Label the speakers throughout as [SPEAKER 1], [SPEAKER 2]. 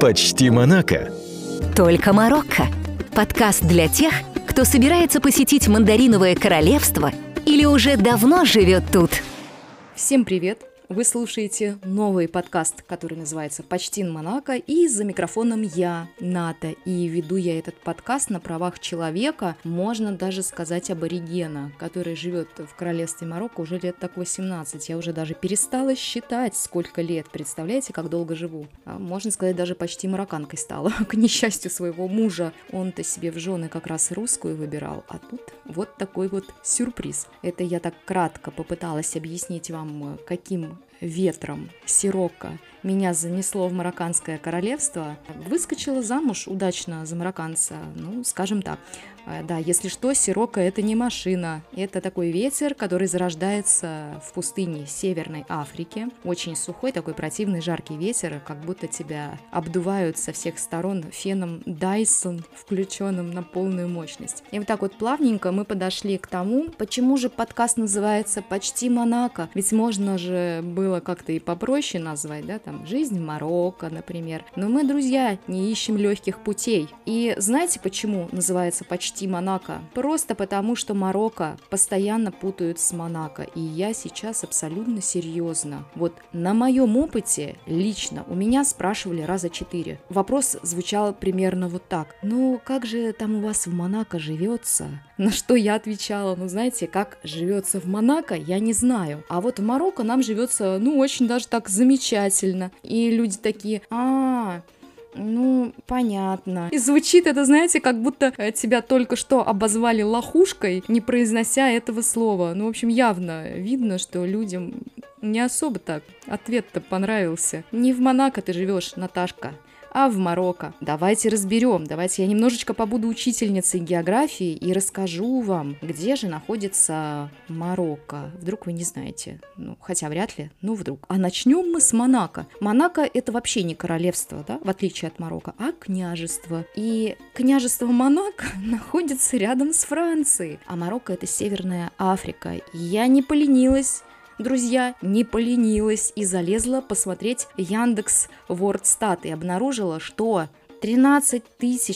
[SPEAKER 1] Почти Монако.
[SPEAKER 2] Только Марокко. Подкаст для тех, кто собирается посетить Мандариновое королевство или уже давно живет тут.
[SPEAKER 3] Всем привет! Вы слушаете новый подкаст, который называется «Почти Монако», и за микрофоном я, Ната, и веду я этот подкаст на правах человека, можно даже сказать аборигена, который живет в королевстве Марокко уже лет так 18. Я уже даже перестала считать, сколько лет, представляете, как долго живу. А можно сказать, даже почти марокканкой стала. К несчастью своего мужа, он-то себе в жены как раз русскую выбирал, а тут вот такой вот сюрприз. Это я так кратко попыталась объяснить вам, каким ветром Сирока меня занесло в марокканское королевство, выскочила замуж удачно за марокканца, ну, скажем так. А, да, если что, Сирока это не машина, это такой ветер, который зарождается в пустыне Северной Африки. Очень сухой, такой противный, жаркий ветер, как будто тебя обдувают со всех сторон феном Dyson, включенным на полную мощность. И вот так вот плавненько мы подошли к тому, почему же подкаст называется «Почти Монако», ведь можно же было как-то и попроще назвать, да, там, жизнь в Марокко, например. Но мы, друзья, не ищем легких путей. И знаете, почему называется почти Монако? Просто потому, что Марокко постоянно путают с Монако. И я сейчас абсолютно серьезно. Вот на моем опыте лично у меня спрашивали раза четыре. Вопрос звучал примерно вот так. Ну, как же там у вас в Монако живется? На что я отвечала, ну, знаете, как живется в Монако, я не знаю. А вот в Марокко нам живется, ну, очень даже так замечательно правильно. И люди такие, а, ну, понятно. И звучит это, знаете, как будто э, тебя только что обозвали лохушкой, не произнося этого слова. Ну, в общем, явно видно, что людям не особо так ответ-то понравился. Не в Монако ты живешь, Наташка а в Марокко. Давайте разберем, давайте я немножечко побуду учительницей географии и расскажу вам, где же находится Марокко. Вдруг вы не знаете, ну, хотя вряд ли, ну вдруг. А начнем мы с Монако. Монако это вообще не королевство, да, в отличие от Марокко, а княжество. И княжество Монако находится рядом с Францией, а Марокко это Северная Африка. Я не поленилась друзья, не поленилась и залезла посмотреть Яндекс Вордстат и обнаружила, что 13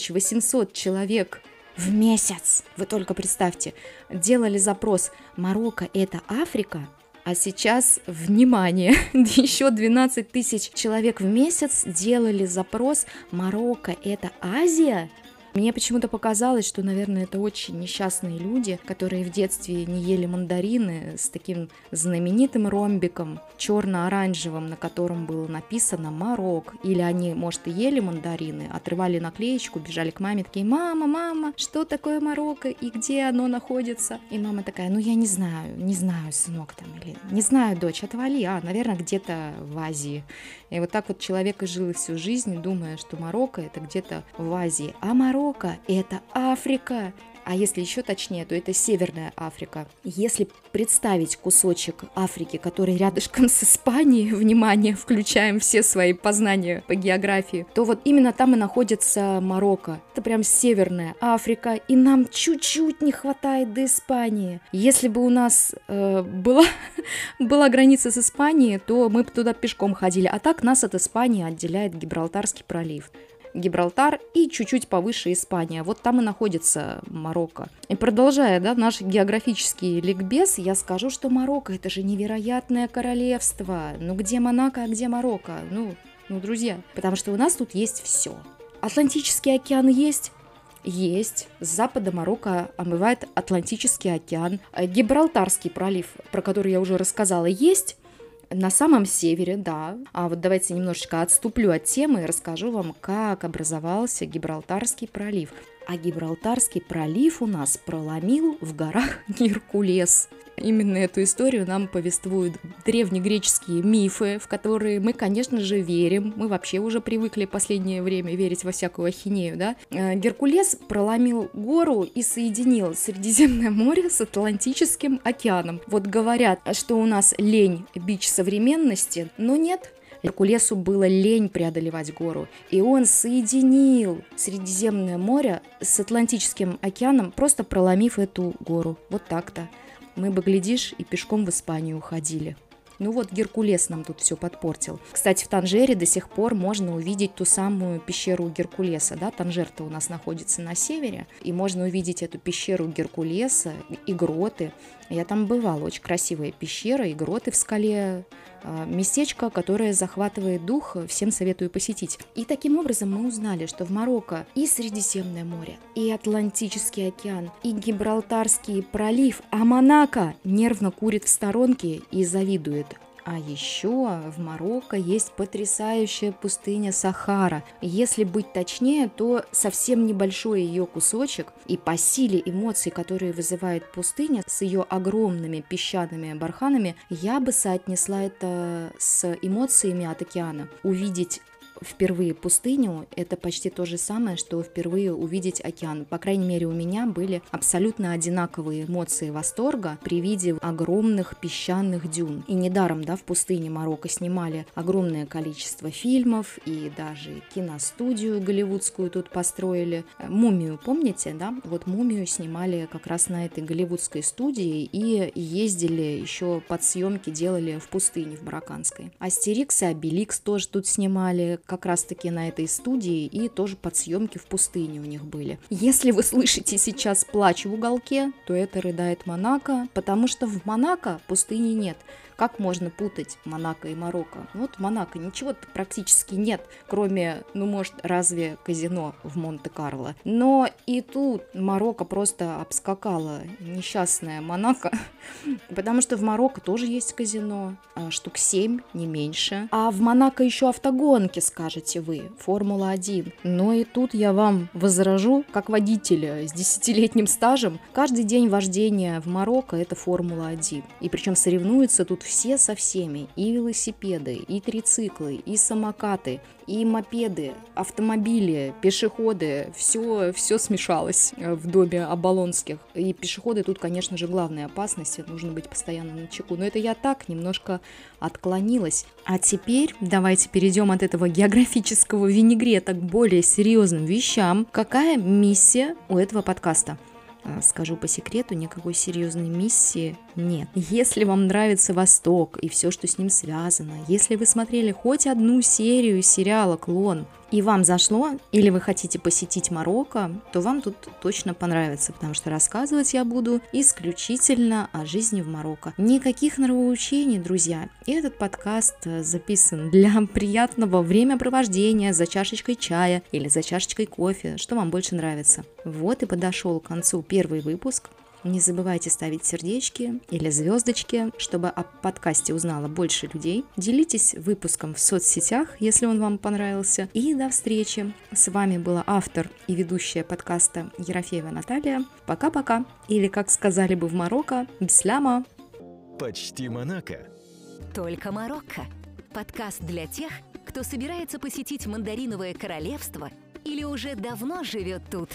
[SPEAKER 3] 800 человек в месяц, вы только представьте, делали запрос «Марокко – это Африка», а сейчас, внимание, еще 12 тысяч человек в месяц делали запрос «Марокко – это Азия?» Мне почему-то показалось, что, наверное, это очень несчастные люди, которые в детстве не ели мандарины с таким знаменитым ромбиком черно-оранжевым, на котором было написано «Марок». Или они, может, и ели мандарины, отрывали наклеечку, бежали к маме, такие «Мама, мама, что такое Марокко и где оно находится?» И мама такая «Ну, я не знаю, не знаю, сынок там, или не знаю, дочь, отвали, а, наверное, где-то в Азии». И вот так вот человек и жил всю жизнь, думая, что Марокко это где-то в Азии. А Марокко это Африка. А если еще точнее, то это Северная Африка. Если представить кусочек Африки, который рядышком с Испанией, внимание, включаем все свои познания по географии, то вот именно там и находится Марокко. Это прям Северная Африка, и нам чуть-чуть не хватает до Испании. Если бы у нас э, была, была граница с Испанией, то мы бы туда пешком ходили, а так нас от Испании отделяет Гибралтарский пролив. Гибралтар и чуть-чуть повыше Испания. Вот там и находится Марокко. И продолжая да, наш географический ликбез, я скажу, что Марокко это же невероятное королевство. Ну где Монако, а где Марокко? Ну, ну, друзья, потому что у нас тут есть все. Атлантический океан есть, есть. С запада Марокко омывает Атлантический океан. Гибралтарский пролив, про который я уже рассказала, есть. На самом севере, да. А вот давайте немножечко отступлю от темы и расскажу вам, как образовался Гибралтарский пролив. А Гибралтарский пролив у нас проломил в горах Геркулес. Именно эту историю нам повествуют древнегреческие мифы, в которые мы, конечно же, верим. Мы вообще уже привыкли последнее время верить во всякую ахинею, да? Э, Геркулес проломил гору и соединил Средиземное море с Атлантическим океаном. Вот говорят, что у нас лень бич современности, но нет, Геркулесу было лень преодолевать гору, и он соединил Средиземное море с Атлантическим океаном, просто проломив эту гору. Вот так-то мы бы, глядишь, и пешком в Испанию уходили. Ну вот Геркулес нам тут все подпортил. Кстати, в Танжере до сих пор можно увидеть ту самую пещеру Геркулеса, да, Танжер-то у нас находится на севере, и можно увидеть эту пещеру Геркулеса и гроты. Я там бывала, очень красивая пещера и гроты в скале, а, местечко, которое захватывает дух, всем советую посетить. И таким образом мы узнали, что в Марокко и Средиземное море, и Атлантический океан, и Гибралтарский пролив, а Монако нервно курит в сторонке и завидует. А еще в Марокко есть потрясающая пустыня Сахара. Если быть точнее, то совсем небольшой ее кусочек и по силе эмоций, которые вызывает пустыня с ее огромными песчаными барханами, я бы соотнесла это с эмоциями от океана. Увидеть впервые пустыню, это почти то же самое, что впервые увидеть океан. По крайней мере, у меня были абсолютно одинаковые эмоции восторга при виде огромных песчаных дюн. И недаром, да, в пустыне Марокко снимали огромное количество фильмов и даже киностудию голливудскую тут построили. Мумию, помните, да? Вот мумию снимали как раз на этой голливудской студии и ездили еще под съемки делали в пустыне в Марокканской. Астерикс и Обеликс тоже тут снимали, как раз-таки на этой студии, и тоже подсъемки в пустыне у них были. Если вы слышите сейчас плач в уголке, то это рыдает Монако, потому что в Монако пустыни нет. Как можно путать Монако и Марокко? Ну вот Монако ничего практически нет, кроме, ну может, разве казино в Монте-Карло. Но и тут Марокко просто обскакала несчастная Монако, потому что в Марокко тоже есть казино, а, штук 7, не меньше. А в Монако еще автогонки, скажете вы, Формула-1. Но и тут я вам возражу, как водителя с десятилетним стажем, каждый день вождения в Марокко это Формула-1. И причем соревнуются тут все со всеми, и велосипеды, и трициклы, и самокаты, и мопеды, автомобили, пешеходы, все, все смешалось э, в доме Оболонских. И пешеходы тут, конечно же, главная опасность, нужно быть постоянно на чеку. Но это я так немножко отклонилась. А теперь давайте перейдем от этого географического винегрета к более серьезным вещам. Какая миссия у этого подкаста? А, скажу по секрету, никакой серьезной миссии нет. Если вам нравится Восток и все, что с ним связано, если вы смотрели хоть одну серию сериала «Клон», и вам зашло, или вы хотите посетить Марокко, то вам тут точно понравится, потому что рассказывать я буду исключительно о жизни в Марокко. Никаких нравоучений, друзья. Этот подкаст записан для приятного времяпровождения за чашечкой чая или за чашечкой кофе, что вам больше нравится. Вот и подошел к концу первый выпуск. Не забывайте ставить сердечки или звездочки, чтобы о подкасте узнало больше людей. Делитесь выпуском в соцсетях, если он вам понравился. И до встречи. С вами была автор и ведущая подкаста Ерофеева Наталья. Пока-пока. Или, как сказали бы в Марокко, бсляма.
[SPEAKER 1] Почти Монако.
[SPEAKER 2] Только Марокко. Подкаст для тех, кто собирается посетить Мандариновое королевство или уже давно живет тут.